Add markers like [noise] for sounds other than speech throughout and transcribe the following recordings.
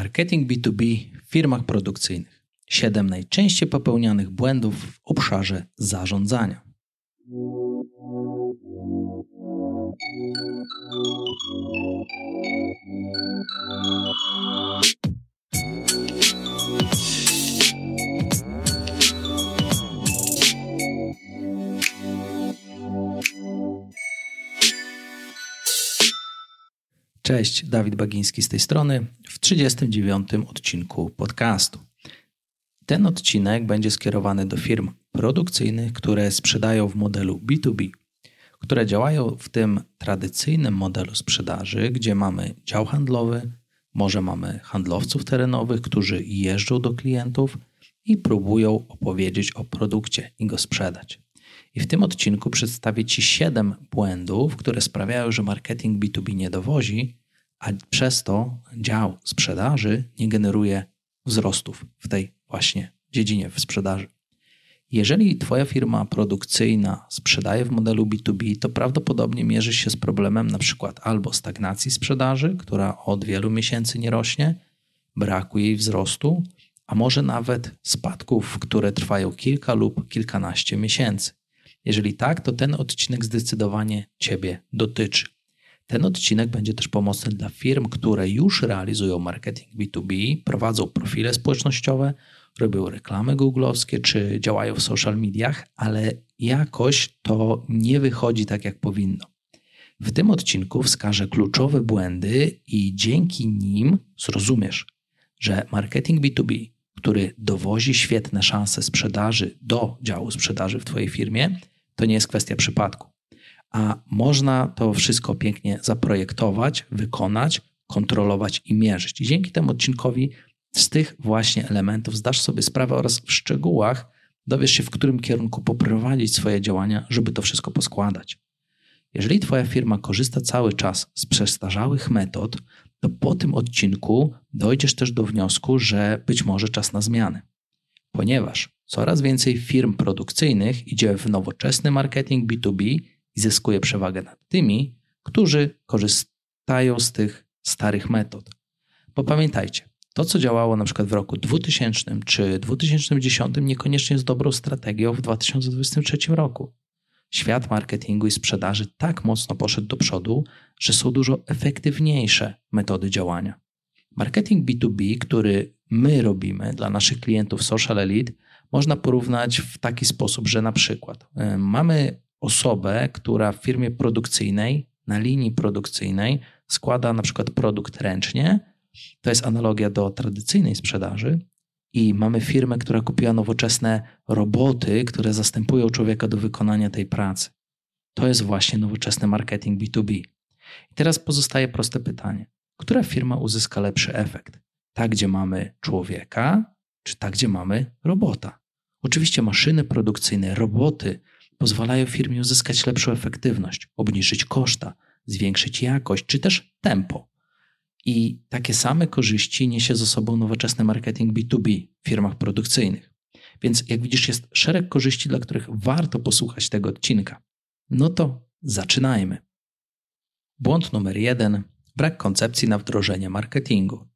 Marketing B2B w firmach produkcyjnych. 7 najczęściej popełnianych błędów w obszarze zarządzania. Cześć, Dawid Bagiński z tej strony w 39. odcinku podcastu. Ten odcinek będzie skierowany do firm produkcyjnych, które sprzedają w modelu B2B, które działają w tym tradycyjnym modelu sprzedaży, gdzie mamy dział handlowy, może mamy handlowców terenowych, którzy jeżdżą do klientów i próbują opowiedzieć o produkcie i go sprzedać. I w tym odcinku przedstawię Ci 7 błędów, które sprawiają, że marketing B2B nie dowozi, a przez to dział sprzedaży nie generuje wzrostów w tej właśnie dziedzinie w sprzedaży. Jeżeli Twoja firma produkcyjna sprzedaje w modelu B2B, to prawdopodobnie mierzysz się z problemem przykład albo stagnacji sprzedaży, która od wielu miesięcy nie rośnie, braku jej wzrostu, a może nawet spadków, które trwają kilka lub kilkanaście miesięcy. Jeżeli tak, to ten odcinek zdecydowanie Ciebie dotyczy. Ten odcinek będzie też pomocny dla firm, które już realizują marketing B2B, prowadzą profile społecznościowe, robią reklamy googlowskie czy działają w social mediach, ale jakoś to nie wychodzi tak, jak powinno. W tym odcinku wskażę kluczowe błędy i dzięki nim zrozumiesz, że marketing B2B, który dowozi świetne szanse sprzedaży do działu sprzedaży w Twojej firmie, to nie jest kwestia przypadku a można to wszystko pięknie zaprojektować, wykonać, kontrolować i mierzyć. I dzięki temu odcinkowi z tych właśnie elementów zdasz sobie sprawę oraz w szczegółach dowiesz się, w którym kierunku poprowadzić swoje działania, żeby to wszystko poskładać. Jeżeli Twoja firma korzysta cały czas z przestarzałych metod, to po tym odcinku dojdziesz też do wniosku, że być może czas na zmiany. Ponieważ coraz więcej firm produkcyjnych idzie w nowoczesny marketing B2B zyskuje przewagę nad tymi, którzy korzystają z tych starych metod. Bo pamiętajcie, to co działało na przykład w roku 2000 czy 2010 niekoniecznie jest dobrą strategią w 2023 roku. Świat marketingu i sprzedaży tak mocno poszedł do przodu, że są dużo efektywniejsze metody działania. Marketing B2B, który my robimy dla naszych klientów Social Elite, można porównać w taki sposób, że na przykład y, mamy osobę, która w firmie produkcyjnej, na linii produkcyjnej składa na przykład produkt ręcznie. To jest analogia do tradycyjnej sprzedaży. I mamy firmę, która kupiła nowoczesne roboty, które zastępują człowieka do wykonania tej pracy. To jest właśnie nowoczesny marketing B2B. I teraz pozostaje proste pytanie: która firma uzyska lepszy efekt? Ta, gdzie mamy człowieka, czy ta, gdzie mamy robota? Oczywiście maszyny produkcyjne, roboty pozwalają firmie uzyskać lepszą efektywność, obniżyć koszta, zwiększyć jakość czy też tempo. I takie same korzyści niesie ze sobą nowoczesny marketing B2B w firmach produkcyjnych. Więc jak widzisz, jest szereg korzyści, dla których warto posłuchać tego odcinka. No to zaczynajmy. Błąd numer jeden: brak koncepcji na wdrożenie marketingu.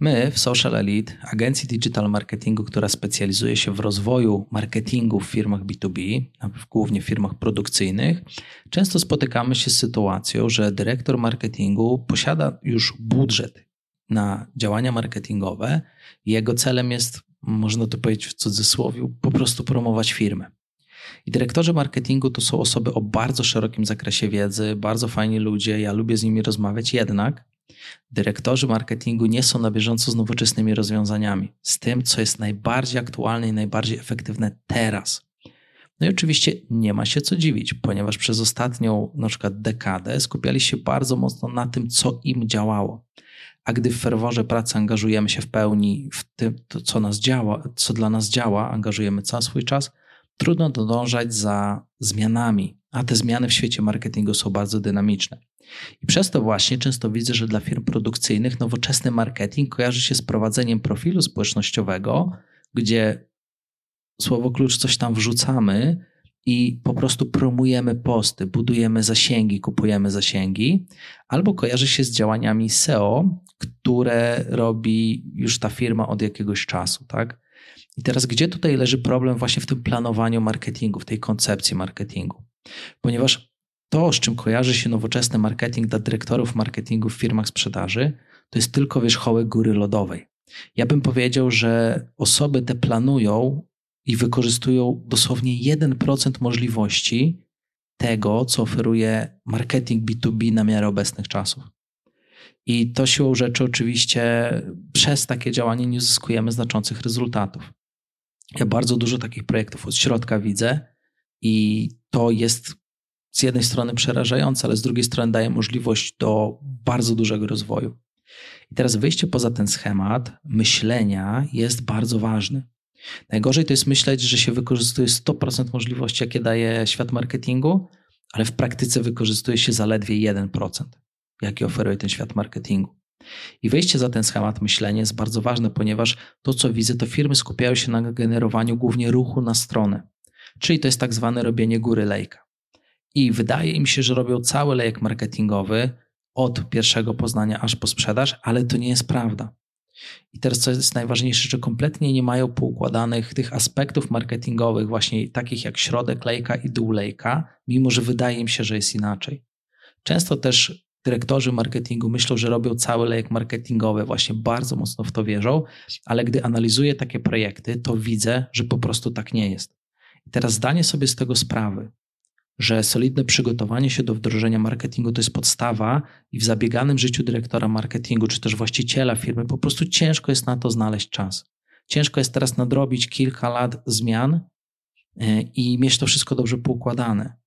My w Social Elite, agencji digital marketingu, która specjalizuje się w rozwoju marketingu w firmach B2B, głównie w firmach produkcyjnych, często spotykamy się z sytuacją, że dyrektor marketingu posiada już budżet na działania marketingowe jego celem jest, można to powiedzieć w cudzysłowie, po prostu promować firmę. I dyrektorzy marketingu to są osoby o bardzo szerokim zakresie wiedzy, bardzo fajni ludzie, ja lubię z nimi rozmawiać, jednak Dyrektorzy marketingu nie są na bieżąco z nowoczesnymi rozwiązaniami, z tym, co jest najbardziej aktualne i najbardziej efektywne teraz. No i oczywiście nie ma się co dziwić, ponieważ przez ostatnią na przykład dekadę skupiali się bardzo mocno na tym, co im działało. A gdy w ferworze pracy angażujemy się w pełni w tym, co nas działa, co dla nas działa, angażujemy cały swój czas, trudno dążać za zmianami, a te zmiany w świecie marketingu są bardzo dynamiczne. I przez to właśnie często widzę, że dla firm produkcyjnych nowoczesny marketing kojarzy się z prowadzeniem profilu społecznościowego, gdzie słowo klucz coś tam wrzucamy i po prostu promujemy posty, budujemy zasięgi, kupujemy zasięgi, albo kojarzy się z działaniami SEO, które robi już ta firma od jakiegoś czasu, tak? I teraz gdzie tutaj leży problem właśnie w tym planowaniu marketingu, w tej koncepcji marketingu? Ponieważ to, z czym kojarzy się nowoczesny marketing dla dyrektorów marketingu w firmach sprzedaży, to jest tylko wierzchołek góry lodowej. Ja bym powiedział, że osoby te planują i wykorzystują dosłownie 1% możliwości tego, co oferuje marketing B2B na miarę obecnych czasów. I to siłą rzeczy oczywiście przez takie działanie nie uzyskujemy znaczących rezultatów. Ja bardzo dużo takich projektów od środka widzę i to jest z jednej strony przerażające, ale z drugiej strony daje możliwość do bardzo dużego rozwoju. I teraz wyjście poza ten schemat myślenia jest bardzo ważne. Najgorzej to jest myśleć, że się wykorzystuje 100% możliwości, jakie daje świat marketingu, ale w praktyce wykorzystuje się zaledwie 1%, jaki oferuje ten świat marketingu. I wejście za ten schemat myślenia jest bardzo ważne, ponieważ to, co widzę, to firmy skupiają się na generowaniu głównie ruchu na stronę, czyli to jest tak zwane robienie góry lejka. I wydaje im się, że robią cały lejek marketingowy od pierwszego poznania aż po sprzedaż, ale to nie jest prawda. I teraz, co jest najważniejsze, że kompletnie nie mają poukładanych tych aspektów marketingowych, właśnie takich jak środek lejka i dół lejka, mimo że wydaje im się, że jest inaczej. Często też dyrektorzy marketingu myślą, że robią cały lejek marketingowy, właśnie bardzo mocno w to wierzą, ale gdy analizuję takie projekty, to widzę, że po prostu tak nie jest. I teraz zdanie sobie z tego sprawy, że solidne przygotowanie się do wdrożenia marketingu to jest podstawa i w zabieganym życiu dyrektora marketingu czy też właściciela firmy po prostu ciężko jest na to znaleźć czas. Ciężko jest teraz nadrobić kilka lat zmian e, i mieć to wszystko dobrze poukładane.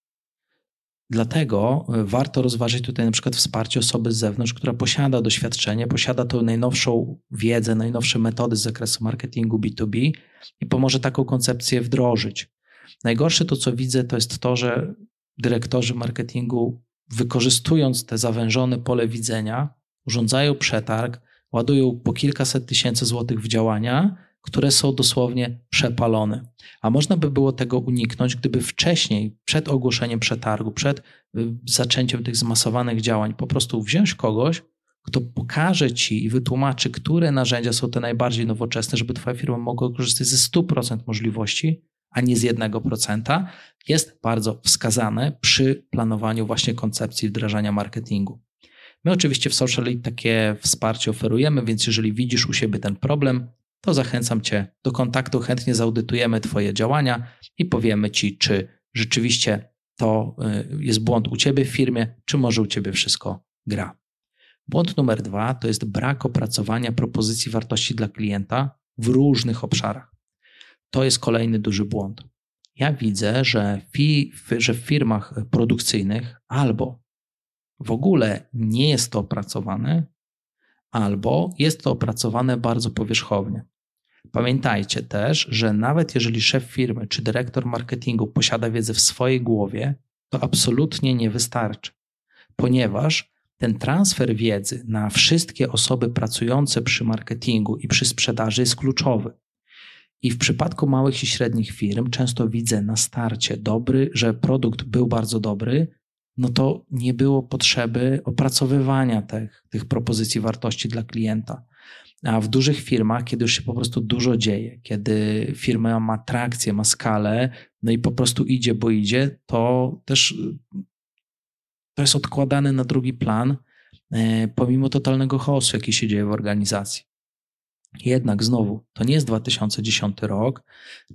Dlatego e, warto rozważyć tutaj na przykład wsparcie osoby z zewnątrz, która posiada doświadczenie, posiada tą najnowszą wiedzę, najnowsze metody z zakresu marketingu B2B i pomoże taką koncepcję wdrożyć. Najgorsze to, co widzę, to jest to, że dyrektorzy marketingu, wykorzystując te zawężone pole widzenia, urządzają przetarg, ładują po kilkaset tysięcy złotych w działania, które są dosłownie przepalone. A można by było tego uniknąć, gdyby wcześniej, przed ogłoszeniem przetargu, przed y, zaczęciem tych zmasowanych działań, po prostu wziąć kogoś, kto pokaże ci i wytłumaczy, które narzędzia są te najbardziej nowoczesne, żeby twoja firma mogła korzystać ze 100% możliwości, a nie z 1%, jest bardzo wskazane przy planowaniu właśnie koncepcji wdrażania marketingu. My oczywiście w Social Lead takie wsparcie oferujemy, więc jeżeli widzisz u siebie ten problem, to zachęcam Cię do kontaktu. Chętnie zaudytujemy Twoje działania i powiemy Ci, czy rzeczywiście to y, jest błąd u Ciebie w firmie, czy może u Ciebie wszystko gra. Błąd numer dwa to jest brak opracowania propozycji wartości dla klienta w różnych obszarach. To jest kolejny duży błąd. Ja widzę, że, fi, że w firmach produkcyjnych albo w ogóle nie jest to opracowane, albo jest to opracowane bardzo powierzchownie. Pamiętajcie też, że nawet jeżeli szef firmy czy dyrektor marketingu posiada wiedzę w swojej głowie, to absolutnie nie wystarczy, ponieważ ten transfer wiedzy na wszystkie osoby pracujące przy marketingu i przy sprzedaży jest kluczowy. I w przypadku małych i średnich firm często widzę na starcie dobry, że produkt był bardzo dobry, no to nie było potrzeby opracowywania tych, tych propozycji wartości dla klienta. A w dużych firmach, kiedy już się po prostu dużo dzieje, kiedy firma ma trakcję, ma skalę, no i po prostu idzie, bo idzie, to też to jest odkładane na drugi plan, e, pomimo totalnego chaosu, jaki się dzieje w organizacji. Jednak znowu, to nie jest 2010 rok,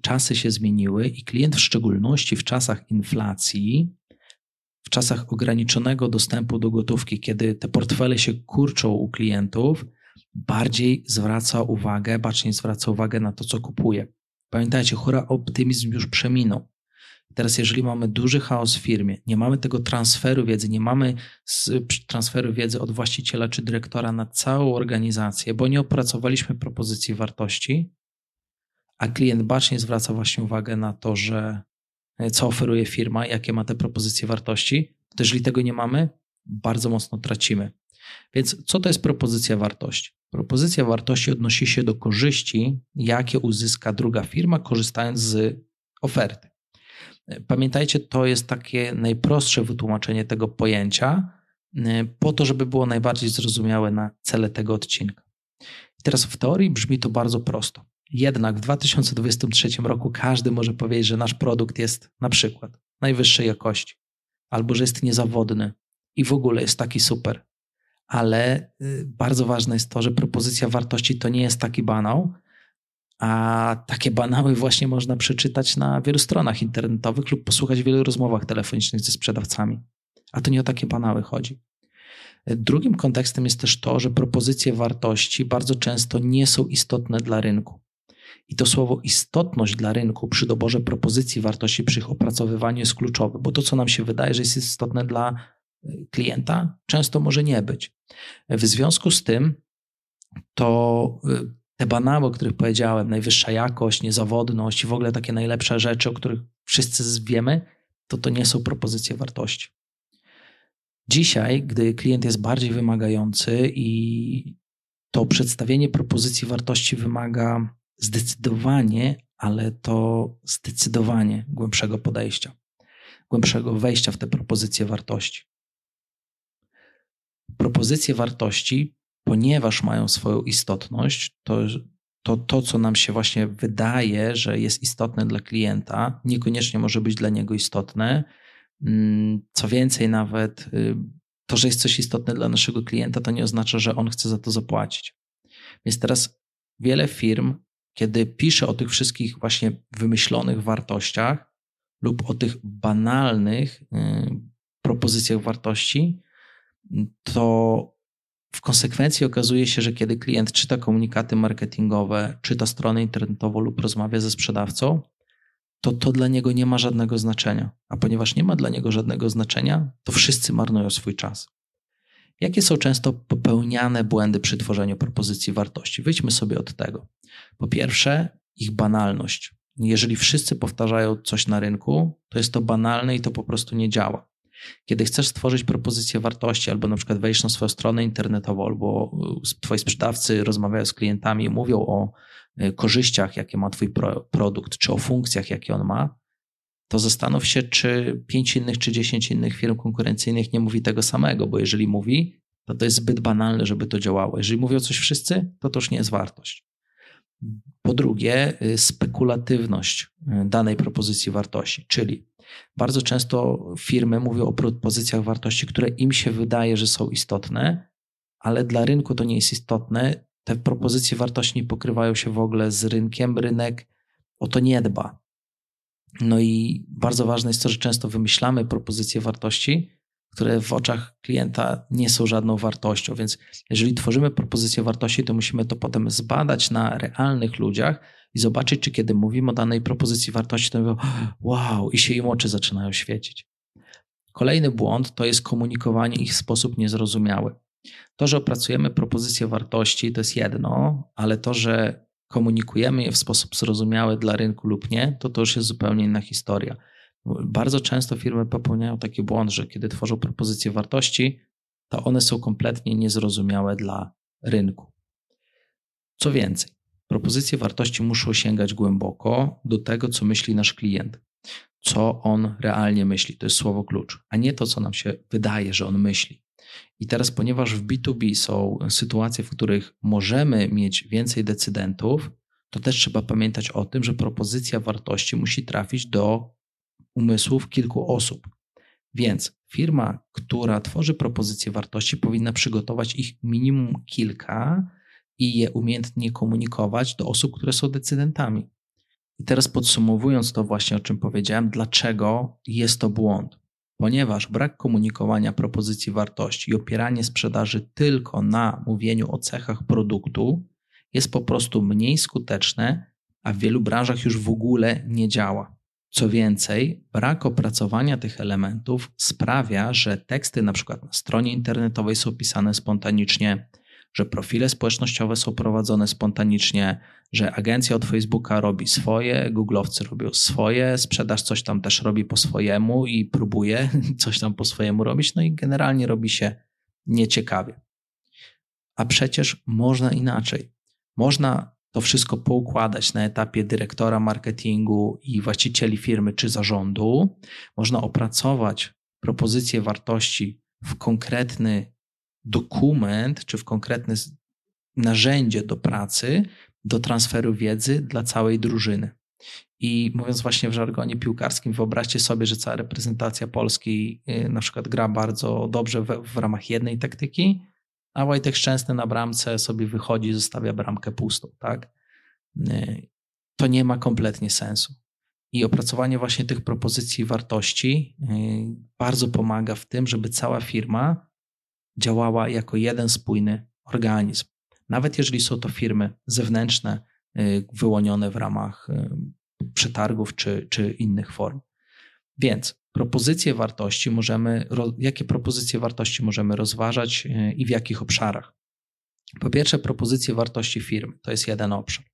czasy się zmieniły i klient w szczególności w czasach inflacji, w czasach ograniczonego dostępu do gotówki, kiedy te portfele się kurczą u klientów, bardziej zwraca uwagę, bacznie zwraca uwagę na to, co kupuje. Pamiętajcie, hura optymizm już przeminął. Teraz, jeżeli mamy duży chaos w firmie, nie mamy tego transferu wiedzy, nie mamy transferu wiedzy od właściciela czy dyrektora na całą organizację, bo nie opracowaliśmy propozycji wartości, a klient bacznie zwraca właśnie uwagę na to, że e, co oferuje firma, jakie ma te propozycje wartości, to jeżeli tego nie mamy, bardzo mocno tracimy. Więc co to jest propozycja wartości? Propozycja wartości odnosi się do korzyści, jakie uzyska druga firma, korzystając z oferty. Pamiętajcie, to jest takie najprostsze wytłumaczenie tego pojęcia, po to, żeby było najbardziej zrozumiałe na cele tego odcinka. I teraz w teorii brzmi to bardzo prosto. Jednak w 2023 roku każdy może powiedzieć, że nasz produkt jest na przykład najwyższej jakości, albo że jest niezawodny i w ogóle jest taki super. Ale y, bardzo ważne jest to, że propozycja wartości to nie jest taki banał, a takie banały właśnie można przeczytać na wielu stronach internetowych lub posłuchać w wielu rozmowach telefonicznych ze sprzedawcami. A to nie o takie banały chodzi. Drugim kontekstem jest też to, że propozycje wartości bardzo często nie są istotne dla rynku. I to słowo istotność dla rynku przy doborze propozycji wartości, przy ich opracowywaniu jest kluczowe, bo to, co nam się wydaje, że jest istotne dla e, klienta, często może nie być. W związku z tym, to e, te banały, o których powiedziałem, najwyższa jakość, niezawodność i w ogóle takie najlepsze rzeczy, o których wszyscy wiemy, to to nie są propozycje wartości. Dzisiaj, gdy klient jest bardziej wymagający i to przedstawienie propozycji wartości wymaga zdecydowanie, ale to zdecydowanie głębszego podejścia, głębszego wejścia w te propozycje wartości. Propozycje wartości, ponieważ mają swoją istotność, to, to to, co nam się właśnie wydaje, że jest istotne dla klienta, niekoniecznie może być dla niego istotne. Mm, co więcej, nawet y, to, że jest coś istotne dla naszego klienta, to nie oznacza, że on chce za to zapłacić. Więc teraz wiele firm kiedy piszę o tych wszystkich właśnie wymyślonych wartościach lub o tych banalnych y, propozycjach wartości, to w konsekwencji okazuje się, że kiedy klient czyta komunikaty marketingowe, czyta stronę internetową lub rozmawia ze sprzedawcą, to to dla niego nie ma żadnego znaczenia. A ponieważ nie ma dla niego żadnego znaczenia, to wszyscy marnują swój czas. Jakie są często popełniane błędy przy tworzeniu propozycji wartości? Wyjdźmy sobie od tego. Po pierwsze, ich banalność. Jeżeli wszyscy powtarzają coś na rynku, to jest to banalne i to po prostu nie działa. Kiedy chcesz stworzyć propozycję wartości, albo na przykład wejść na swoją stronę internetową, albo twoi sprzedawcy rozmawiają z klientami i mówią o e, korzyściach, jakie ma twój produkt, czy o funkcjach, jakie on ma, to zastanów się, czy pięć innych, czy dziesięć innych firm konkurencyjnych nie mówi tego samego, bo jeżeli mówi, to to jest zbyt banalne, żeby to działało. Jeżeli mówią coś wszyscy, to to już nie jest wartość. Po drugie, y, spekulatywność y, danej propozycji wartości, czyli bardzo często firmy mówią o propozycjach wartości, które im się wydaje, że są istotne, ale dla rynku to nie jest istotne. Te propozycje wartości nie pokrywają się w ogóle z rynkiem, rynek o to nie dba. No i bardzo ważne jest to, że często wymyślamy propozycje wartości, które w oczach klienta nie są żadną wartością. Więc jeżeli tworzymy propozycję wartości, to musimy to potem zbadać na realnych ludziach i zobaczyć, czy kiedy mówimy o danej propozycji wartości, to mówią, wow, i się im oczy zaczynają świecić. Kolejny błąd to jest komunikowanie ich w sposób niezrozumiały. To, że opracujemy propozycję wartości, to jest jedno, ale to, że komunikujemy je w sposób zrozumiały dla rynku lub nie, to to już jest zupełnie inna historia. Bardzo często firmy popełniają taki błąd, że kiedy tworzą propozycje wartości, to one są kompletnie niezrozumiałe dla rynku. Co więcej, propozycje wartości muszą sięgać głęboko do tego, co myśli nasz klient, co on realnie myśli. To jest słowo klucz, a nie to, co nam się wydaje, że on myśli. I teraz, ponieważ w B2B są sytuacje, w których możemy mieć więcej decydentów, to też trzeba pamiętać o tym, że propozycja wartości musi trafić do umysłów kilku osób. Więc firma, która tworzy propozycje wartości, powinna przygotować ich minimum kilka i je umiejętnie komunikować do osób, które są decydentami. I teraz podsumowując to właśnie, o czym powiedziałem, dlaczego jest to błąd? Ponieważ brak komunikowania propozycji wartości i opieranie sprzedaży tylko na mówieniu o cechach produktu jest po prostu mniej skuteczne, a w wielu branżach już w ogóle nie działa. Co więcej, brak opracowania tych elementów sprawia, że teksty na przykład na stronie internetowej są pisane spontanicznie, że profile społecznościowe są prowadzone spontanicznie, że agencja od Facebooka robi swoje, googlowcy robią swoje, sprzedaż coś tam też robi po swojemu i próbuje [laughs] coś tam po swojemu robić, no i generalnie robi się nieciekawie. A przecież można inaczej. Można to wszystko poukładać na etapie dyrektora marketingu i właścicieli firmy czy zarządu. Można opracować propozycję wartości w konkretny dokument czy w konkretne narzędzie do pracy, do transferu wiedzy dla całej drużyny. I mówiąc właśnie w żargonie piłkarskim, wyobraźcie sobie, że cała reprezentacja Polski y, na przykład gra bardzo dobrze w, w ramach jednej taktyki, a Wojtek Szczęsny na bramce sobie wychodzi, zostawia bramkę pustą, tak? Y, to nie ma kompletnie sensu. I opracowanie właśnie tych propozycji wartości y, bardzo pomaga w tym, żeby cała firma działała jako jeden spójny organizm. Nawet jeżeli są to firmy zewnętrzne, wyłonione w ramach przetargów czy, czy innych form. Więc propozycje wartości możemy, jakie propozycje wartości możemy rozważać e, i w jakich obszarach? Po pierwsze, propozycje wartości firmy to jest jeden obszar.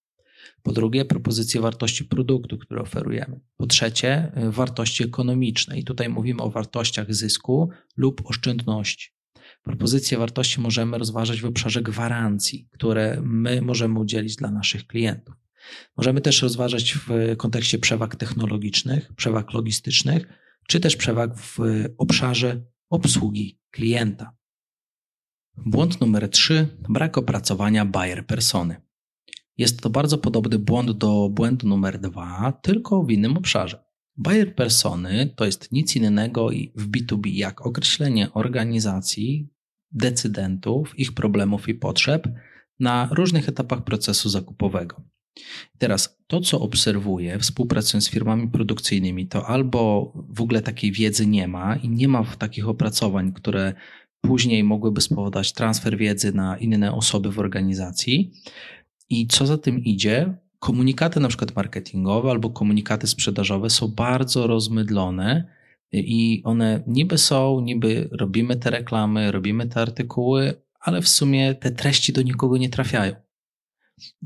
Po drugie, propozycje wartości produktu, które oferujemy. Po trzecie, wartości ekonomiczne. I tutaj mówimy o wartościach zysku lub oszczędności. Propozycje wartości możemy rozważać w obszarze gwarancji, które my możemy udzielić dla naszych klientów. Możemy też rozważać w kontekście przewag technologicznych, przewag logistycznych, czy też przewag w obszarze obsługi klienta. Błąd numer 3 brak opracowania buyer persony. Jest to bardzo podobny błąd do błędu numer 2, tylko w innym obszarze. Buyer persony to jest nic innego w B2B jak określenie organizacji, decydentów, ich problemów i potrzeb na różnych etapach procesu zakupowego. Teraz to, co obserwuję, współpracując z firmami produkcyjnymi, to albo w ogóle takiej wiedzy nie ma i nie ma takich opracowań, które później mogłyby spowodować transfer wiedzy na inne osoby w organizacji. I co za tym idzie, komunikaty na przykład marketingowe albo komunikaty sprzedażowe są bardzo rozmydlone i one niby są, niby robimy te reklamy, robimy te artykuły, ale w sumie te treści do nikogo nie trafiają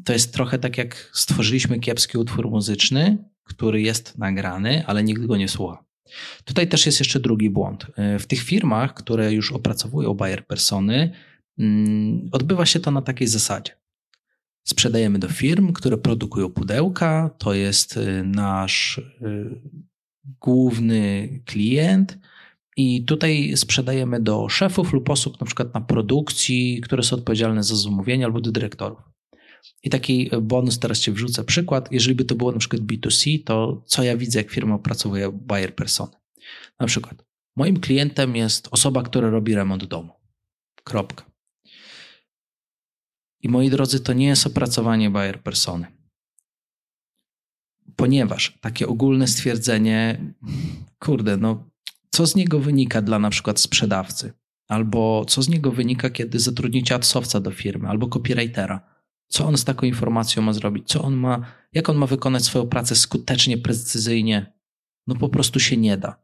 to jest trochę tak, jak stworzyliśmy kiepski utwór muzyczny, który jest nagrany, ale nikt go nie słucha. Tutaj też jest jeszcze drugi błąd. W tych firmach, które już opracowują buyer persony, mm, odbywa się to na takiej zasadzie. Sprzedajemy do firm, które produkują pudełka, to jest y, nasz y, główny klient. I tutaj sprzedajemy do szefów lub osób na przykład na produkcji, które są odpowiedzialne za zamówienie albo do dyrektorów. I taki bonus, teraz Cię wrzucę przykład. Jeżeli by to było na przykład B2C, to co ja widzę, jak firma opracowuje buyer persony? Na przykład, moim klientem jest osoba, która robi remont domu. Kropka. I moi drodzy, to nie jest opracowanie buyer persony. Ponieważ takie ogólne stwierdzenie, kurde, no, co z niego wynika dla na przykład sprzedawcy? Albo co z niego wynika, kiedy zatrudnicie adsowca do firmy, albo copywritera? Co on z taką informacją ma zrobić? Co on ma, jak on ma wykonać swoją pracę skutecznie, precyzyjnie? No po prostu się nie da.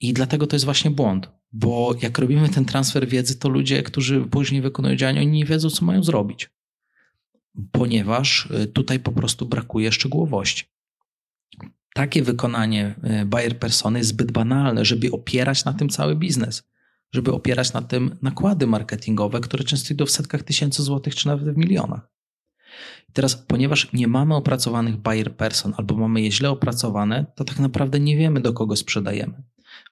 I dlatego to jest właśnie błąd, bo jak robimy ten transfer wiedzy, to ludzie, którzy później wykonują działania, oni nie wiedzą, co mają zrobić, ponieważ y, tutaj po prostu brakuje szczegółowości. Takie wykonanie y, buyer persony jest zbyt banalne, żeby opierać na tym cały biznes żeby opierać na tym nakłady marketingowe, które często idą w setkach tysięcy złotych, czy nawet w milionach. I teraz, ponieważ nie mamy opracowanych buyer person albo mamy je źle opracowane, to tak naprawdę nie wiemy, do kogo sprzedajemy.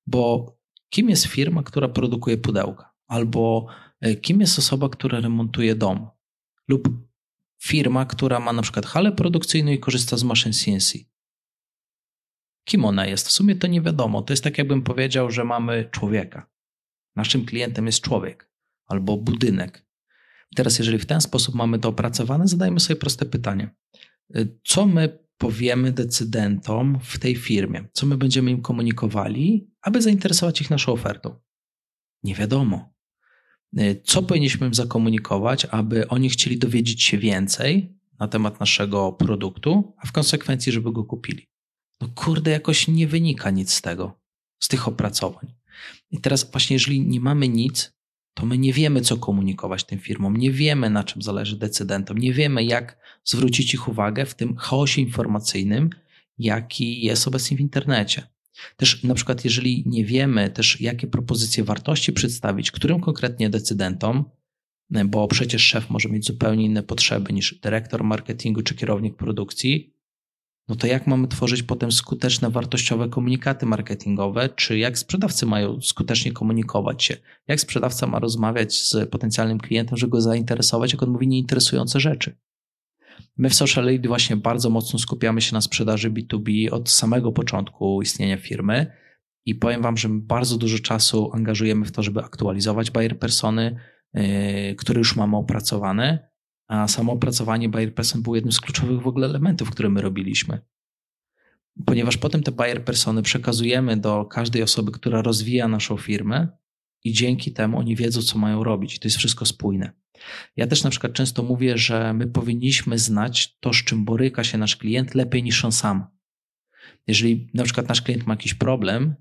Bo kim jest firma, która produkuje pudełka? Albo e, kim jest osoba, która remontuje dom? Lub firma, która ma na przykład halę produkcyjną i korzysta z maszyn CNC. Kim ona jest? W sumie to nie wiadomo. To jest tak, jakbym powiedział, że mamy człowieka. Naszym klientem jest człowiek albo budynek. Teraz, jeżeli w ten sposób mamy to opracowane, zadajmy sobie proste pytanie. Co my powiemy decydentom w tej firmie? Co my będziemy im komunikowali, aby zainteresować ich naszą ofertą? Nie wiadomo. Co powinniśmy im zakomunikować, aby oni chcieli dowiedzieć się więcej na temat naszego produktu, a w konsekwencji, żeby go kupili? No kurde, jakoś nie wynika nic z tego, z tych opracowań. I teraz właśnie, jeżeli nie mamy nic, to my nie wiemy, co komunikować tym firmom, nie wiemy, na czym zależy decydentom, nie wiemy, jak zwrócić ich uwagę w tym chaosie informacyjnym, jaki jest obecnie w internecie. Też na przykład, jeżeli nie wiemy też, jakie propozycje wartości przedstawić, którym konkretnie decydentom, bo przecież szef może mieć zupełnie inne potrzeby niż dyrektor marketingu czy kierownik produkcji, no to jak mamy tworzyć potem skuteczne, wartościowe komunikaty marketingowe, czy jak sprzedawcy mają skutecznie komunikować się, jak sprzedawca ma rozmawiać z potencjalnym klientem, żeby go zainteresować, jak on mówi nieinteresujące rzeczy. My w Social Lead właśnie bardzo mocno skupiamy się na sprzedaży B2B od samego początku istnienia firmy i powiem Wam, że bardzo dużo czasu angażujemy w to, żeby aktualizować buyer persony, yy, które już mamy opracowane, a samo opracowanie buyer person było jednym z kluczowych w ogóle elementów, które my robiliśmy. Ponieważ potem te buyer persony przekazujemy do każdej osoby, która rozwija naszą firmę i dzięki temu oni wiedzą, co mają robić. To jest wszystko spójne. Ja też na przykład często mówię, że my powinniśmy znać to, z czym boryka się nasz klient lepiej niż on sam. Jeżeli na przykład nasz klient ma jakiś problem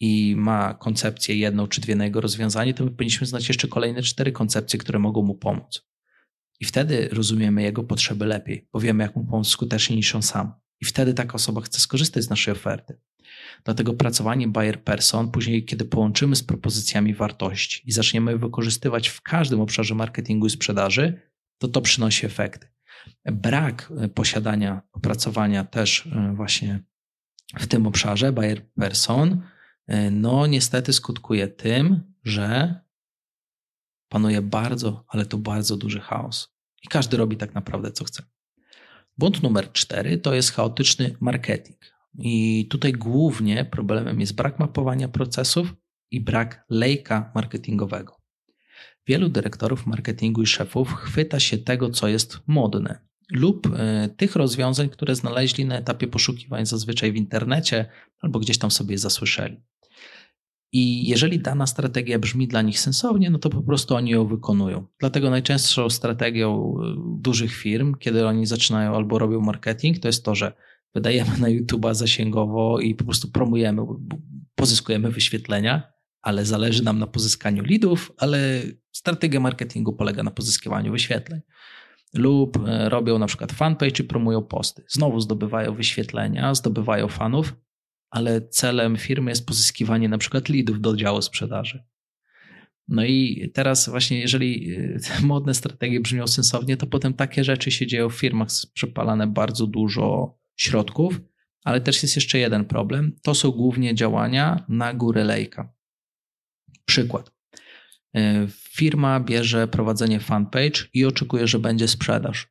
i ma koncepcję jedną czy dwie na jego rozwiązanie, to my powinniśmy znać jeszcze kolejne cztery koncepcje, które mogą mu pomóc. I wtedy rozumiemy jego potrzeby lepiej, bo wiemy, jak mu pomóc skuteczniej niż on sam. I wtedy taka osoba chce skorzystać z naszej oferty. Dlatego pracowanie buyer person, później, kiedy połączymy z propozycjami wartości i zaczniemy wykorzystywać w każdym obszarze marketingu i sprzedaży, to to przynosi efekty. Brak e, posiadania opracowania też e, właśnie w tym obszarze buyer person, e, no niestety skutkuje tym, że panuje bardzo, ale to bardzo duży chaos. I każdy robi tak naprawdę co chce. Błąd numer cztery to jest chaotyczny marketing. I tutaj głównie problemem jest brak mapowania procesów i brak lejka marketingowego. Wielu dyrektorów marketingu i szefów chwyta się tego, co jest modne, lub e, tych rozwiązań, które znaleźli na etapie poszukiwań zazwyczaj w internecie albo gdzieś tam sobie zasłyszeli. I jeżeli dana strategia brzmi dla nich sensownie, no to po prostu oni ją wykonują. Dlatego najczęstszą strategią e, dużych firm, kiedy oni zaczynają albo robią marketing, to jest to, że wydajemy na YouTube'a zasięgowo i po prostu promujemy, pozyskujemy wyświetlenia, ale zależy nam na pozyskaniu leadów, ale strategia marketingu polega na pozyskiwaniu wyświetleń. Lub e, robią na przykład fanpage i promują posty. Znowu zdobywają wyświetlenia, zdobywają fanów, ale celem firmy jest pozyskiwanie na przykład leadów do działu sprzedaży. No i teraz właśnie, jeżeli te [laughs] modne strategie brzmią sensownie, to potem takie rzeczy się dzieją w firmach, przepalane bardzo dużo środków, ale też jest jeszcze jeden problem. To są głównie działania na górę lejka. Przykład. E, firma bierze prowadzenie fanpage i oczekuje, że będzie sprzedaż.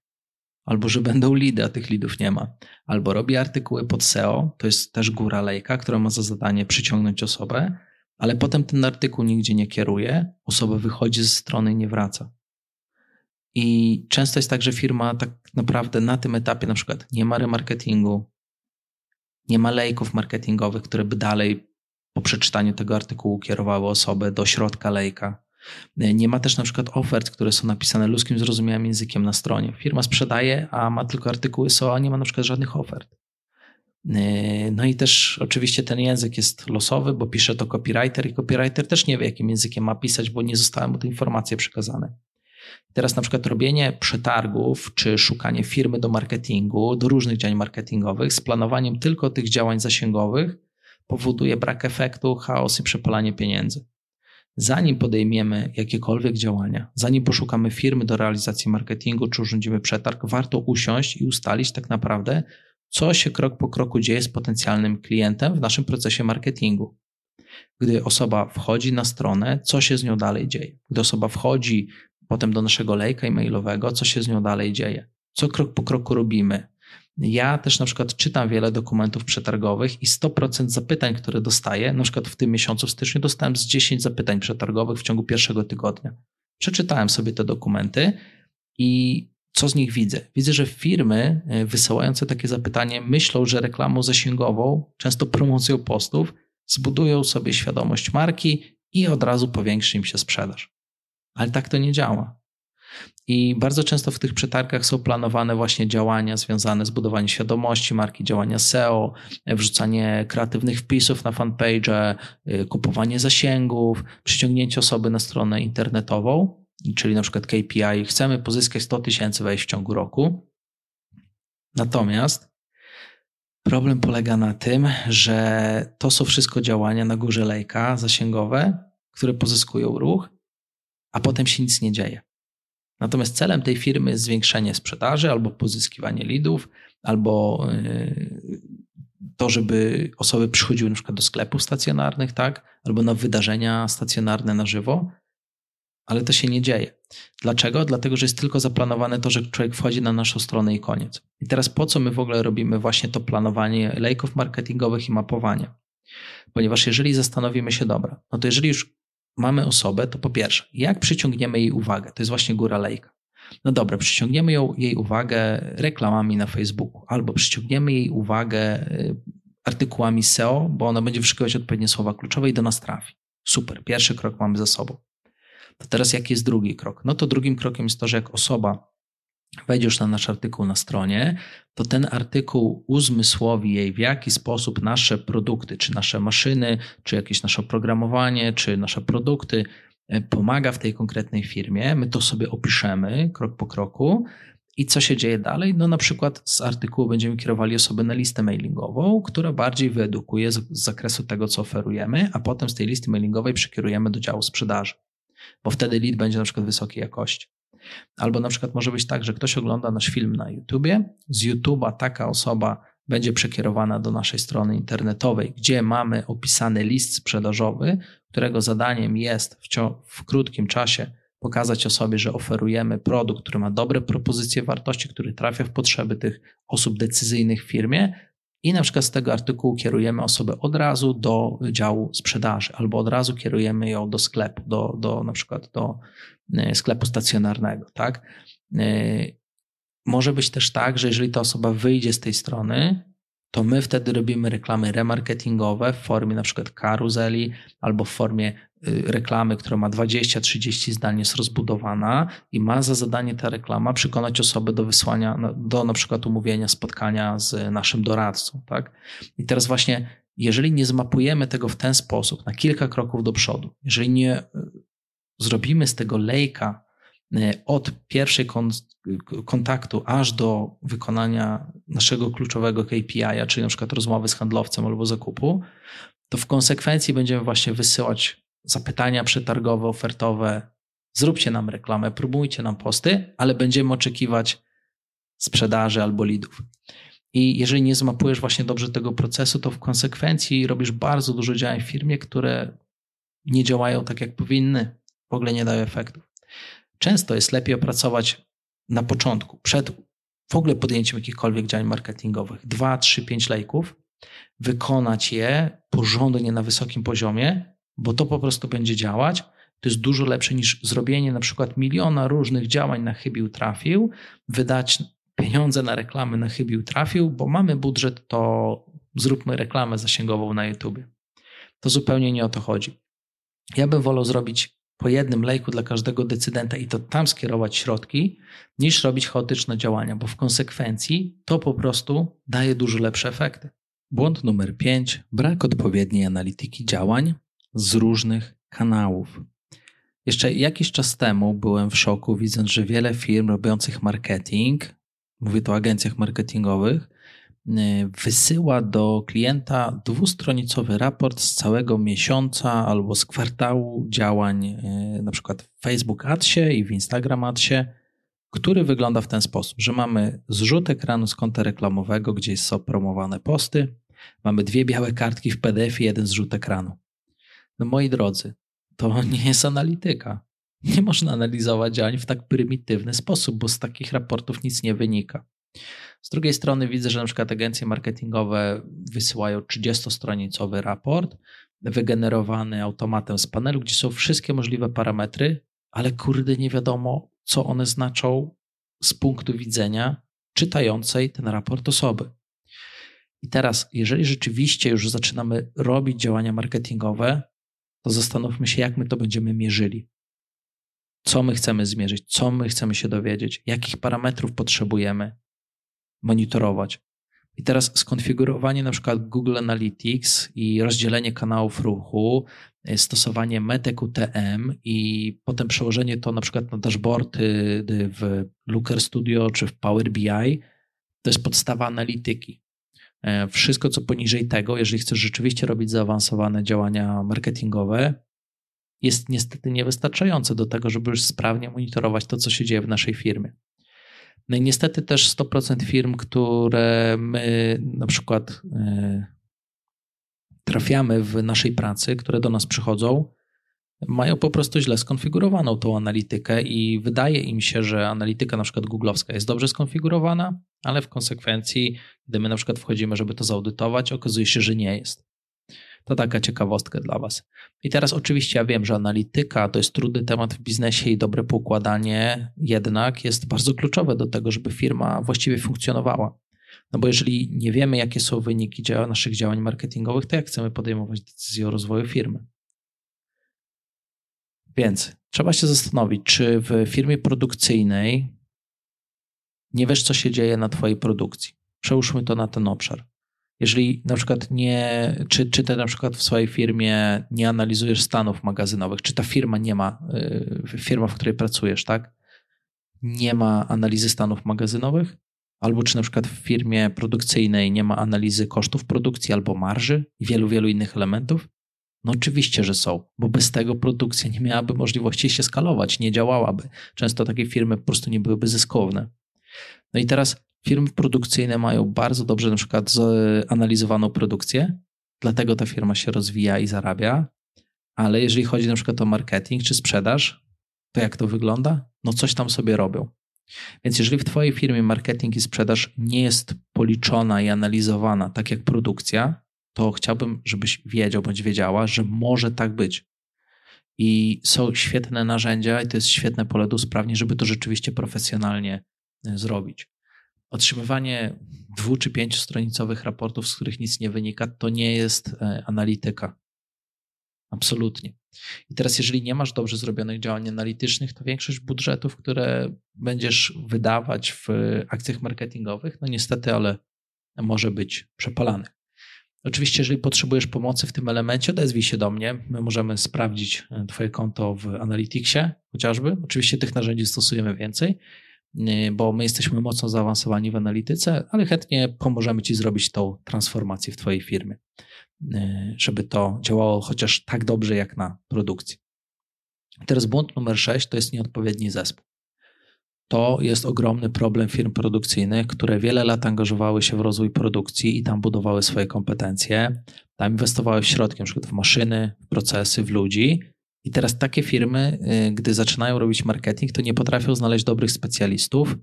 Albo że będą lidy, a tych lidów nie ma. Albo robi artykuły pod SEO, to jest też góra lejka, która ma za zadanie przyciągnąć osobę, ale potem ten artykuł nigdzie nie kieruje, osoba wychodzi ze strony i nie wraca. I często jest tak, że firma tak naprawdę na tym etapie na przykład nie ma remarketingu, nie ma lejków marketingowych, które by dalej po przeczytaniu tego artykułu kierowały osobę do środka lejka. Nie ma też na przykład ofert, które są napisane ludzkim zrozumiałym językiem na stronie. Firma sprzedaje, a ma tylko artykuły SEO, a nie ma na przykład żadnych ofert. No i też oczywiście ten język jest losowy, bo pisze to copywriter i copywriter też nie wie, jakim językiem ma pisać, bo nie zostały mu te informacje przekazane. Teraz na przykład robienie przetargów czy szukanie firmy do marketingu, do różnych działań marketingowych z planowaniem tylko tych działań zasięgowych powoduje brak efektu, chaos i przepalanie pieniędzy. Zanim podejmiemy jakiekolwiek działania, zanim poszukamy firmy do realizacji marketingu czy urządzimy przetarg, warto usiąść i ustalić tak naprawdę, co się krok po kroku dzieje z potencjalnym klientem w naszym procesie marketingu. Gdy osoba wchodzi na stronę, co się z nią dalej dzieje? Gdy osoba wchodzi potem do naszego lejka e-mailowego, co się z nią dalej dzieje, co krok po kroku robimy. Ja też na przykład czytam wiele dokumentów przetargowych i 100% zapytań, które dostaję, na przykład w tym miesiącu w styczniu dostałem z 10 zapytań przetargowych w ciągu pierwszego tygodnia. Przeczytałem sobie te dokumenty i co z nich widzę? Widzę, że firmy e, wysyłające takie zapytanie myślą, że reklamą zasięgową, często promocją postów, zbudują sobie świadomość marki i od razu powiększy im się sprzedaż. Ale tak to nie działa. I bardzo często w tych przetargach są planowane właśnie działania związane z budowaniem świadomości marki, działania SEO, wrzucanie kreatywnych wpisów na fanpage, y, kupowanie zasięgów, przyciągnięcie osoby na stronę internetową, czyli na przykład KPI, chcemy pozyskać 100 tysięcy wejść w ciągu roku. Natomiast problem polega na tym, że to są wszystko działania na górze lejka zasięgowe, które pozyskują ruch, a potem się nic nie dzieje. Natomiast celem tej firmy jest zwiększenie sprzedaży albo pozyskiwanie lidów, albo y, to, żeby osoby przychodziły na przykład do sklepów stacjonarnych, tak? Albo na wydarzenia stacjonarne na żywo, ale to się nie dzieje. Dlaczego? Dlatego, że jest tylko zaplanowane to, że człowiek wchodzi na naszą stronę i koniec. I teraz po co my w ogóle robimy właśnie to planowanie lejków marketingowych i mapowanie? Ponieważ jeżeli zastanowimy się, dobra, no to jeżeli już mamy osobę, to po pierwsze, jak przyciągniemy jej uwagę? To jest właśnie góra lejka. No dobra, przyciągniemy ją, jej uwagę reklamami na Facebooku, albo przyciągniemy jej uwagę y, artykułami SEO, bo ona będzie wyszukiwać odpowiednie słowa kluczowe i do nas trafi. Super, pierwszy krok mamy za sobą. To teraz jaki jest drugi krok? No to drugim krokiem jest to, że jak osoba wejdzie już na nasz artykuł na stronie, to ten artykuł uzmysłowi jej, w jaki sposób nasze produkty, czy nasze maszyny, czy jakieś nasze oprogramowanie, czy nasze produkty e, pomaga w tej konkretnej firmie. My to sobie opiszemy krok po kroku. I co się dzieje dalej? No na przykład z artykułu będziemy kierowali osobę na listę mailingową, która bardziej wyedukuje z, z zakresu tego, co oferujemy, a potem z tej listy mailingowej przekierujemy do działu sprzedaży, bo wtedy lead będzie na przykład wysokiej jakości. Albo na przykład może być tak, że ktoś ogląda nasz film na YouTubie, z YouTube'a taka osoba będzie przekierowana do naszej strony internetowej, gdzie mamy opisany list sprzedażowy, którego zadaniem jest w, w krótkim czasie pokazać osobie, że oferujemy produkt, który ma dobre propozycje wartości, który trafia w potrzeby tych osób decyzyjnych w firmie, i na przykład z tego artykułu kierujemy osobę od razu do działu sprzedaży, albo od razu kierujemy ją do sklepu, do, do na przykład do e, sklepu stacjonarnego, tak? E, może być też tak, że jeżeli ta osoba wyjdzie z tej strony, to my wtedy robimy reklamy remarketingowe w formie na przykład karuzeli albo w formie y, reklamy, która ma 20-30 zdań, jest rozbudowana i ma za zadanie ta reklama przekonać osobę do wysłania, do na przykład umówienia spotkania z naszym doradcą. Tak? I teraz właśnie, jeżeli nie zmapujemy tego w ten sposób, na kilka kroków do przodu, jeżeli nie y, zrobimy z tego lejka od pierwszej kontaktu aż do wykonania naszego kluczowego KPI, czyli na przykład rozmowy z handlowcem albo zakupu, to w konsekwencji będziemy właśnie wysyłać zapytania przetargowe, ofertowe. Zróbcie nam reklamę, próbujcie nam posty, ale będziemy oczekiwać sprzedaży albo lidów. I jeżeli nie zmapujesz właśnie dobrze tego procesu, to w konsekwencji robisz bardzo dużo działań w firmie, które nie działają tak, jak powinny, w ogóle nie dają efektów. Często jest lepiej opracować na początku, przed w ogóle podjęciem jakichkolwiek działań marketingowych, 2, 3, 5 lejków, wykonać je porządnie na wysokim poziomie, bo to po prostu będzie działać. To jest dużo lepsze niż zrobienie na przykład miliona różnych działań na chybił trafił, wydać pieniądze na reklamy na chybił trafił, bo mamy budżet, to zróbmy reklamę zasięgową na YouTube. To zupełnie nie o to chodzi. Ja bym wolał zrobić po jednym lejku dla każdego decydenta i to tam skierować środki, niż robić chaotyczne działania, bo w konsekwencji to po prostu daje dużo lepsze efekty. Błąd numer 5. Brak odpowiedniej analityki działań z różnych kanałów. Jeszcze jakiś czas temu byłem w szoku, widząc, że wiele firm robiących marketing, mówię tu o agencjach marketingowych, wysyła do klienta dwustronicowy raport z całego miesiąca albo z kwartału działań, y, na przykład w Facebook Adsie i w Instagram Adsie, który wygląda w ten sposób, że mamy zrzut ekranu z konta reklamowego, gdzie są promowane posty, mamy dwie białe kartki w PDF i jeden zrzut ekranu. No moi drodzy, to [laughs] nie jest analityka. Nie można analizować działań w tak prymitywny sposób, bo z takich raportów nic nie wynika. Z drugiej strony widzę, że na przykład agencje marketingowe wysyłają 30-stronicowy raport wygenerowany automatem z panelu, gdzie są wszystkie możliwe parametry, ale kurde nie wiadomo, co one znaczą z punktu widzenia czytającej ten raport osoby. I teraz, jeżeli rzeczywiście już zaczynamy robić działania marketingowe, to zastanówmy się, jak my to będziemy mierzyli. Co my chcemy zmierzyć, co my chcemy się dowiedzieć, jakich parametrów potrzebujemy, monitorować. I teraz skonfigurowanie na przykład Google Analytics i rozdzielenie kanałów ruchu, e, stosowanie Metek UTM i potem przełożenie to na przykład na dashboardy w Looker Studio czy w Power BI, to jest podstawa analityki. E, wszystko, co poniżej tego, jeżeli chcesz rzeczywiście robić zaawansowane działania marketingowe, jest niestety niewystarczające do tego, żeby już sprawnie monitorować to, co się dzieje w naszej firmie. No i niestety też 100% firm, które my na przykład e, trafiamy w naszej pracy, które do nas przychodzą, mają po prostu źle skonfigurowaną tą analitykę i wydaje im się, że analityka na przykład googlowska jest dobrze skonfigurowana, ale w konsekwencji, gdy my na przykład wchodzimy, żeby to zaudytować, okazuje się, że nie jest. To taka ciekawostka dla Was. I teraz oczywiście ja wiem, że analityka to jest trudny temat w biznesie i dobre poukładanie jednak jest bardzo kluczowe do tego, żeby firma właściwie funkcjonowała. No bo jeżeli nie wiemy, jakie są wyniki naszych działań marketingowych, to jak chcemy podejmować decyzje o rozwoju firmy? Więc trzeba się zastanowić, czy w firmie produkcyjnej nie wiesz, co się dzieje na Twojej produkcji. Przełóżmy to na ten obszar. Jeżeli na przykład nie, czy, czy ty na przykład w swojej firmie nie analizujesz stanów magazynowych, czy ta firma nie ma, y, firma, w której pracujesz, tak, nie ma analizy stanów magazynowych, albo czy na przykład w firmie produkcyjnej nie ma analizy kosztów produkcji albo marży i wielu, wielu innych elementów, no oczywiście, że są, bo bez tego produkcja nie miałaby możliwości się skalować, nie działałaby. Często takie firmy po prostu nie byłyby zyskowne. No i teraz firmy produkcyjne mają bardzo dobrze na przykład zanalizowaną produkcję, dlatego ta firma się rozwija i zarabia, ale jeżeli chodzi na przykład o marketing czy sprzedaż, to jak to wygląda? No coś tam sobie robią. Więc jeżeli w Twojej firmie marketing i sprzedaż nie jest policzona i analizowana tak jak produkcja, to chciałbym, żebyś wiedział bądź wiedziała, że może tak być. I są świetne narzędzia, i to jest świetne pole do usprawnień, żeby to rzeczywiście profesjonalnie e, zrobić. Otrzymywanie dwu czy pięciostronicowych raportów, z których nic nie wynika, to nie jest e, analityka. Absolutnie. I teraz, jeżeli nie masz dobrze zrobionych działań analitycznych, to większość budżetów, które będziesz wydawać w akcjach marketingowych, no niestety, ale może być przepalanych. Oczywiście, jeżeli potrzebujesz pomocy w tym elemencie, odezwij się do mnie. My możemy sprawdzić e, Twoje konto w Analyticsie chociażby. Oczywiście tych narzędzi stosujemy więcej, bo my jesteśmy mocno zaawansowani w analityce, ale chętnie pomożemy Ci zrobić tą transformację w Twojej firmie, e, żeby to działało chociaż tak dobrze jak na produkcji. Teraz błąd numer 6 to jest nieodpowiedni zespół to jest ogromny problem firm produkcyjnych, które wiele lat angażowały się w rozwój produkcji i tam budowały swoje kompetencje, tam inwestowały w środki, np. w maszyny, w procesy, w ludzi. I teraz takie firmy, y, gdy zaczynają robić marketing, to nie potrafią znaleźć dobrych specjalistów,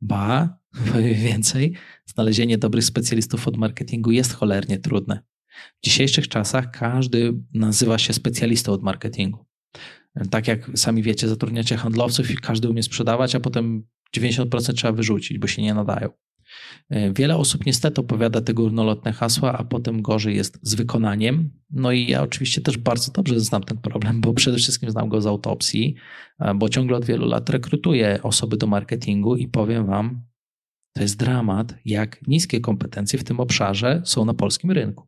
ba, [laughs] powiem więcej, znalezienie dobrych specjalistów od marketingu jest cholernie trudne. W dzisiejszych czasach każdy nazywa się specjalistą od marketingu. Tak jak sami wiecie, zatrudniacie handlowców i każdy umie sprzedawać, a potem 90% trzeba wyrzucić, bo się nie nadają. E, wiele osób niestety opowiada te górnolotne hasła, a potem gorzej jest z wykonaniem. No i ja oczywiście też bardzo dobrze znam ten problem, bo przede wszystkim znam go z autopsji, e, bo ciągle od wielu lat rekrutuję osoby do marketingu i powiem Wam, to jest dramat, jak niskie kompetencje w tym obszarze są na polskim rynku.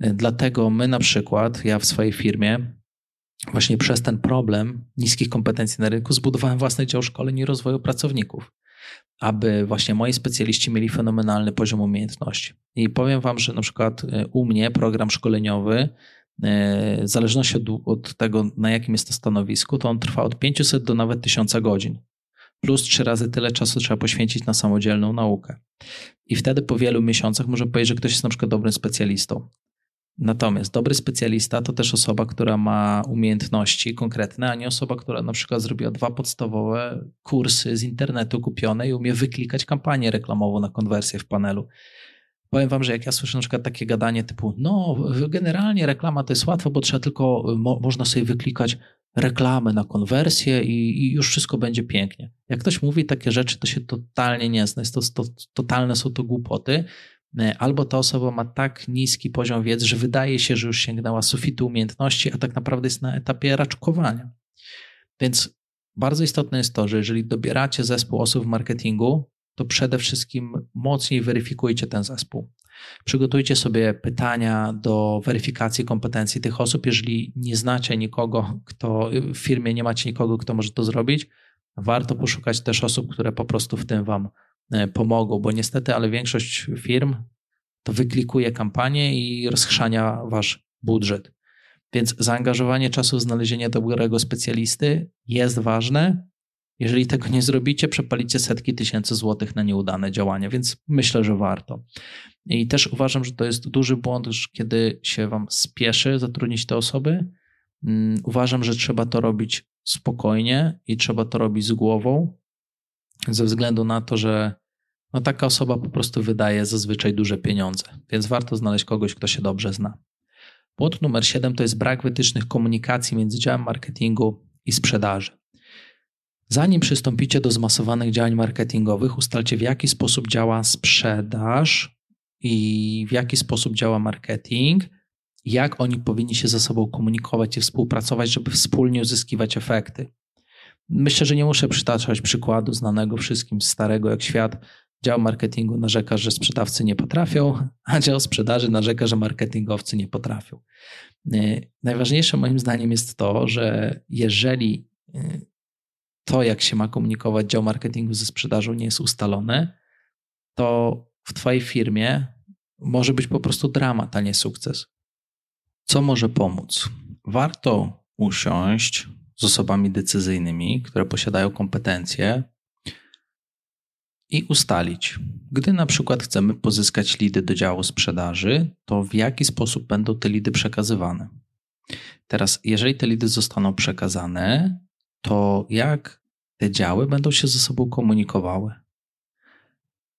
E, dlatego my na przykład, ja w swojej firmie właśnie przez ten problem niskich kompetencji na rynku zbudowałem własny dział szkoleń i rozwoju pracowników, aby właśnie moi specjaliści mieli fenomenalny poziom umiejętności. I powiem Wam, że na przykład e, u mnie program szkoleniowy, e, w zależności od, od tego, na jakim jest to stanowisku, to on trwa od 500 do nawet 1000 godzin. Plus trzy razy tyle czasu trzeba poświęcić na samodzielną naukę. I wtedy po wielu miesiącach może powiedzieć, że ktoś jest na przykład dobrym specjalistą. Natomiast dobry specjalista to też osoba, która ma umiejętności konkretne, a nie osoba, która na przykład zrobiła dwa podstawowe kursy z internetu kupione i umie wyklikać kampanię reklamową na konwersję w panelu. Powiem wam, że jak ja słyszę na przykład takie gadanie typu, no generalnie reklama to jest łatwo, bo trzeba tylko, mo można sobie wyklikać reklamę na konwersję i, i, już wszystko będzie pięknie. Jak ktoś mówi takie rzeczy, to się totalnie nie zna. Jest to, to, totalne są to głupoty, albo ta osoba ma tak niski poziom wiedzy, że wydaje się, że już sięgnęła sufitu umiejętności, a tak naprawdę jest na etapie raczkowania. Więc bardzo istotne jest to, że jeżeli dobieracie zespół osób w marketingu, to przede wszystkim mocniej weryfikujcie ten zespół. Przygotujcie sobie pytania do weryfikacji kompetencji tych osób. Jeżeli nie znacie nikogo, kto w firmie nie macie nikogo, kto może to zrobić, warto poszukać też osób, które po prostu w tym Wam E, pomogą, bo niestety, ale większość firm to wyklikuje kampanię i rozchrzania wasz budżet. Więc zaangażowanie czasu w znalezienie dobrego specjalisty jest ważne. Jeżeli tego nie zrobicie, przepalicie setki tysięcy złotych na nieudane działania, więc myślę, że warto. I też uważam, że to jest duży błąd, kiedy się Wam spieszy zatrudnić te osoby. Mm, uważam, że trzeba to robić spokojnie i trzeba to robić z głową, ze względu na to, że no taka osoba po prostu wydaje zazwyczaj duże pieniądze, więc warto znaleźć kogoś, kto się dobrze zna. Błąd numer 7 to jest brak wytycznych komunikacji między działem marketingu i sprzedaży. Zanim przystąpicie do zmasowanych działań marketingowych, ustalcie w jaki sposób działa sprzedaż i w jaki sposób działa marketing, jak oni powinni się ze sobą komunikować i współpracować, żeby wspólnie uzyskiwać efekty. Myślę, że nie muszę przytaczać przykładu znanego wszystkim starego jak świat. Dział marketingu narzeka, że sprzedawcy nie potrafią, a dział sprzedaży narzeka, że marketingowcy nie potrafią. E, najważniejsze moim zdaniem jest to, że jeżeli e, to, jak się ma komunikować dział marketingu ze sprzedażą, nie jest ustalone, to w Twojej firmie może być po prostu dramat, a nie sukces. Co może pomóc? Warto usiąść z osobami decyzyjnymi, które posiadają kompetencje i ustalić, gdy na przykład chcemy pozyskać lidy do działu sprzedaży, to w jaki sposób będą te lidy przekazywane. Teraz, jeżeli te lidy zostaną przekazane, to jak te działy będą się ze sobą komunikowały?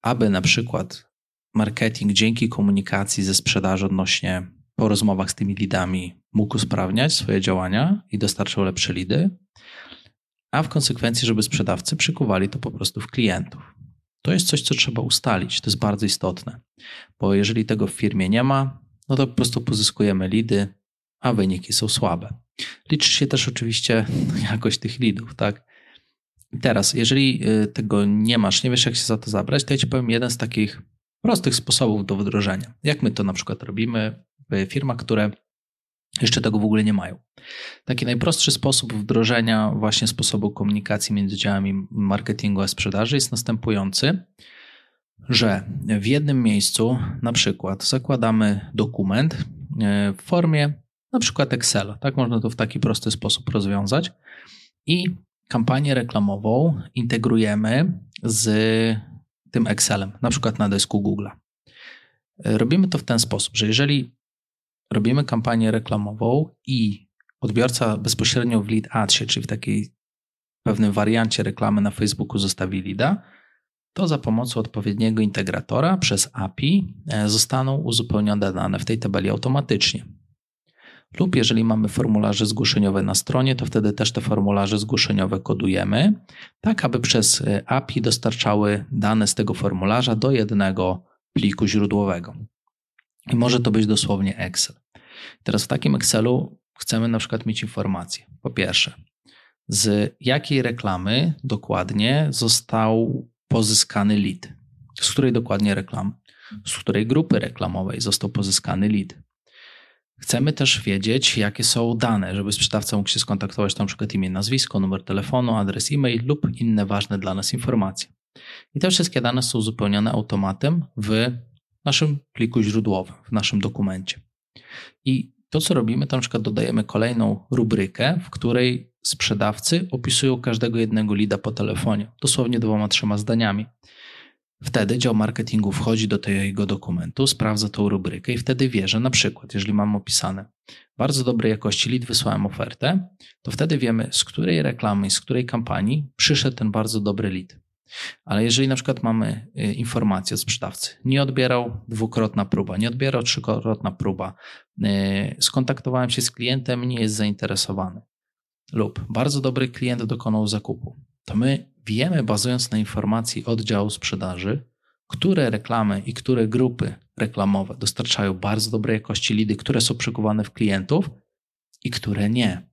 Aby na przykład marketing dzięki komunikacji ze sprzedaży odnośnie po rozmowach z tymi lidami mógł usprawniać swoje działania i dostarczał lepsze lidy, a w konsekwencji, żeby sprzedawcy przykuwali to po prostu w klientów. To jest coś, co trzeba ustalić. To jest bardzo istotne, bo jeżeli tego w firmie nie ma, no to po prostu pozyskujemy lidy, a wyniki są słabe. Liczy się też oczywiście [laughs] jakość tych lidów, tak? Teraz, jeżeli y, tego nie masz, nie wiesz, jak się za to zabrać, to ja ci powiem jeden z takich prostych sposobów do wdrożenia. Jak my to na przykład robimy firmach, które jeszcze tego w ogóle nie mają. Taki najprostszy sposób wdrożenia właśnie sposobu komunikacji między działami marketingu a sprzedaży jest następujący, że w jednym miejscu na przykład zakładamy dokument e, w formie na przykład Excela. Tak można to w taki prosty sposób rozwiązać i kampanię reklamową integrujemy z tym Excelem, na przykład na desku Google. E, robimy to w ten sposób, że jeżeli robimy kampanię reklamową i odbiorca bezpośrednio w lead adsie, czyli w takiej pewnym wariancie reklamy na Facebooku zostawi leada, to za pomocą odpowiedniego integratora przez API e, zostaną uzupełnione dane w tej tabeli automatycznie. Lub jeżeli mamy formularze zgłoszeniowe na stronie, to wtedy też te formularze zgłoszeniowe kodujemy, tak aby przez e, API dostarczały dane z tego formularza do jednego pliku źródłowego. I może to być dosłownie Excel. Teraz w takim Excelu chcemy na przykład mieć informacje. Po pierwsze, z jakiej reklamy dokładnie został pozyskany lead? Z której dokładnie reklamy? Z której grupy reklamowej został pozyskany lead? Chcemy też wiedzieć, jakie są dane, żeby sprzedawca mógł się skontaktować, na przykład imię, nazwisko, numer telefonu, adres e-mail lub inne ważne dla nas informacje. I te wszystkie dane są uzupełnione automatem w naszym pliku źródłowym, w naszym dokumencie. I to, co robimy, to na przykład dodajemy kolejną rubrykę, w której sprzedawcy opisują każdego jednego lida po telefonie, dosłownie dwoma, trzema zdaniami. Wtedy dział marketingu wchodzi do tego dokumentu, sprawdza tą rubrykę i wtedy wie, że na przykład, jeżeli mam opisane bardzo dobrej jakości lead, wysłałem ofertę, to wtedy wiemy, z której reklamy i z której kampanii przyszedł ten bardzo dobry lead. Ale jeżeli na przykład mamy y, informację od sprzedawcy, nie odbierał dwukrotna próba, nie odbierał trzykrotna próba, y, skontaktowałem się z klientem, nie jest zainteresowany, lub bardzo dobry klient dokonał zakupu, to my wiemy, bazując na informacji oddziału sprzedaży, które reklamy i które grupy reklamowe dostarczają bardzo dobrej jakości lidy, które są przekuwane w klientów i które nie.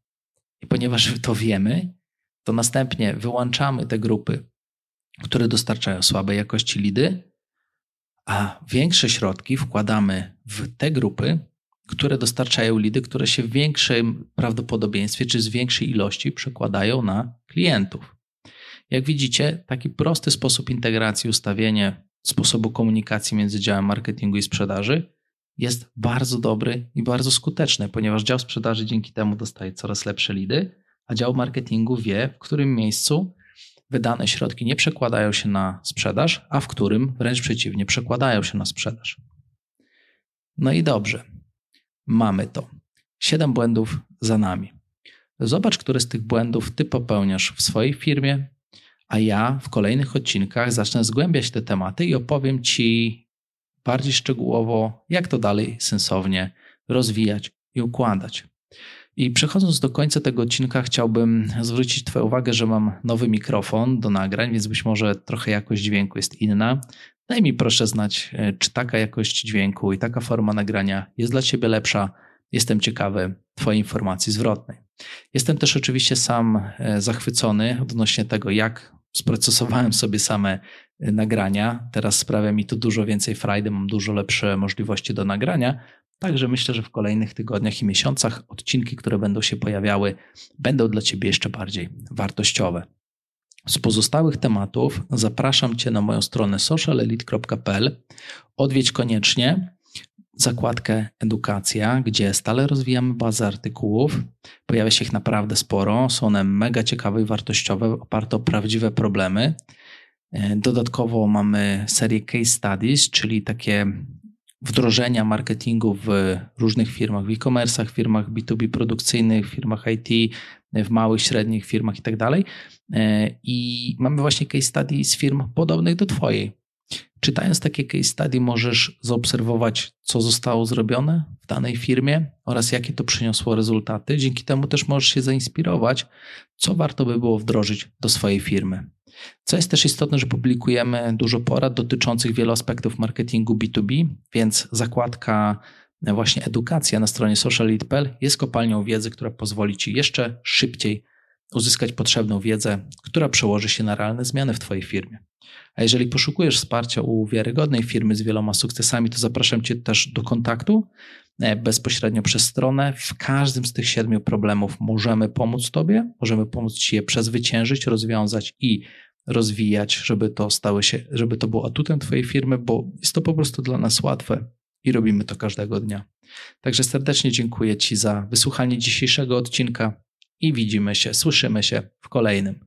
I ponieważ to wiemy, to następnie wyłączamy te grupy które dostarczają słabej jakości lidy, a większe środki wkładamy w te grupy, które dostarczają lidy, które się w większym prawdopodobieństwie czy z większej ilości przekładają na klientów. Jak widzicie, taki prosty sposób integracji, ustawienie sposobu komunikacji między działem marketingu i sprzedaży jest bardzo dobry i bardzo skuteczny, ponieważ dział sprzedaży dzięki temu dostaje coraz lepsze lidy, a dział marketingu wie, w którym miejscu wydane środki nie przekładają się na sprzedaż, a w którym wręcz przeciwnie, przekładają się na sprzedaż. No i dobrze, mamy to. Siedem błędów za nami. Zobacz, które z tych błędów ty popełniasz w swojej firmie, a ja w kolejnych odcinkach zacznę zgłębiać te tematy i opowiem ci bardziej szczegółowo, jak to dalej sensownie rozwijać i układać. I przechodząc do końca tego odcinka, chciałbym zwrócić Twoją uwagę, że mam nowy mikrofon do nagrań, więc być może trochę jakość dźwięku jest inna. Daj mi proszę znać, e, czy taka jakość dźwięku i taka forma nagrania jest dla Ciebie lepsza. Jestem ciekawy Twojej informacji zwrotnej. Jestem też oczywiście sam e, zachwycony odnośnie tego, jak sprocesowałem sobie same y, nagrania. Teraz sprawia mi to dużo więcej frajdy, mam dużo lepsze możliwości do nagrania. Także myślę, że w kolejnych tygodniach i miesiącach odcinki, które będą się pojawiały, będą dla Ciebie jeszcze bardziej wartościowe. Z pozostałych tematów zapraszam Cię na moją stronę socialelite.pl. Odwiedź koniecznie zakładkę Edukacja, gdzie stale rozwijamy bazę artykułów. Pojawia się ich naprawdę sporo. Są one mega ciekawe i wartościowe, oparte o prawdziwe problemy. E, dodatkowo mamy serię case studies, czyli takie wdrożenia marketingu w różnych firmach, w e-commerce'ach, firmach B2B produkcyjnych, firmach IT, w małych, średnich firmach itd. Tak e, I mamy właśnie case study z firm podobnych do Twojej. Czytając takie case study, możesz zaobserwować, co zostało zrobione w danej firmie oraz jakie to przyniosło rezultaty. Dzięki temu też możesz się zainspirować, co warto by było wdrożyć do swojej firmy. Co jest też istotne, że publikujemy dużo porad dotyczących wielu aspektów marketingu B2B, więc zakładka właśnie edukacja na stronie sociallead.pl jest kopalnią wiedzy, która pozwoli Ci jeszcze szybciej uzyskać potrzebną wiedzę, która przełoży się na realne zmiany w Twojej firmie. A jeżeli poszukujesz wsparcia u wiarygodnej firmy z wieloma sukcesami, to zapraszam Cię też do kontaktu e, bezpośrednio przez stronę. W każdym z tych siedmiu problemów możemy pomóc Tobie, możemy pomóc Ci je przezwyciężyć, rozwiązać i rozwijać, żeby to stały się, żeby to było atutem Twojej firmy, bo jest to po prostu dla nas łatwe i robimy to każdego dnia. Także serdecznie dziękuję Ci za wysłuchanie dzisiejszego odcinka i widzimy się, słyszymy się w kolejnym.